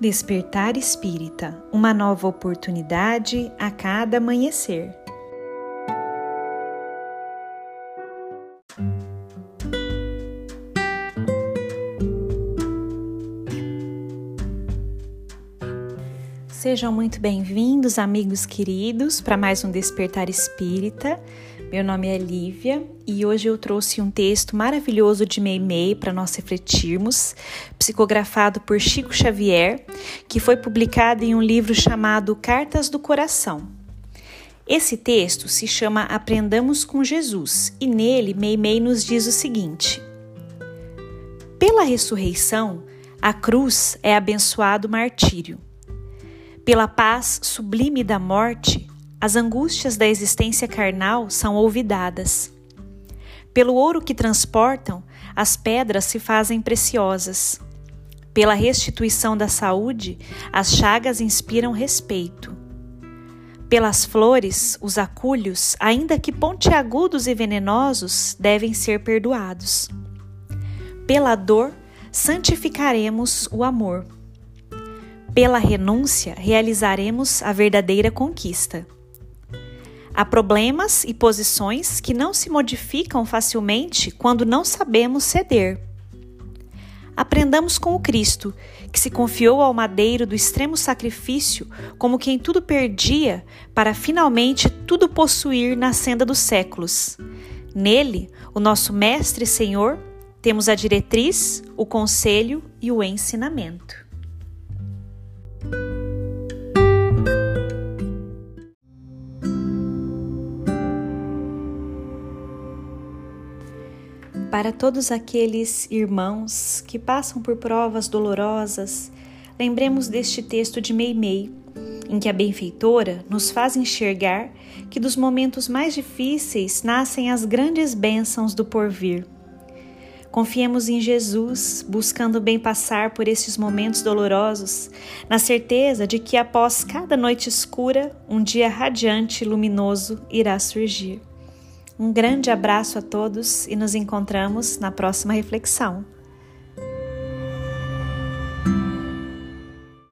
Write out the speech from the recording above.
Despertar Espírita uma nova oportunidade a cada amanhecer. Sejam muito bem-vindos, amigos queridos, para mais um Despertar Espírita. Meu nome é Lívia e hoje eu trouxe um texto maravilhoso de Meimei para nós refletirmos, psicografado por Chico Xavier, que foi publicado em um livro chamado Cartas do Coração. Esse texto se chama Aprendamos com Jesus e nele Meimei nos diz o seguinte: Pela ressurreição, a cruz é abençoado martírio pela paz sublime da morte, as angústias da existência carnal são olvidadas. Pelo ouro que transportam, as pedras se fazem preciosas. Pela restituição da saúde, as chagas inspiram respeito. Pelas flores, os aculhos, ainda que pontiagudos e venenosos, devem ser perdoados. Pela dor, santificaremos o amor. Pela renúncia, realizaremos a verdadeira conquista. Há problemas e posições que não se modificam facilmente quando não sabemos ceder. Aprendamos com o Cristo, que se confiou ao madeiro do extremo sacrifício como quem tudo perdia para finalmente tudo possuir na senda dos séculos. Nele, o nosso Mestre e Senhor, temos a diretriz, o conselho e o ensinamento. Para todos aqueles irmãos que passam por provas dolorosas, lembremos deste texto de Meimei, em que a benfeitora nos faz enxergar que dos momentos mais difíceis nascem as grandes bênçãos do porvir. Confiemos em Jesus, buscando bem passar por esses momentos dolorosos, na certeza de que após cada noite escura, um dia radiante e luminoso irá surgir. Um grande abraço a todos e nos encontramos na próxima reflexão.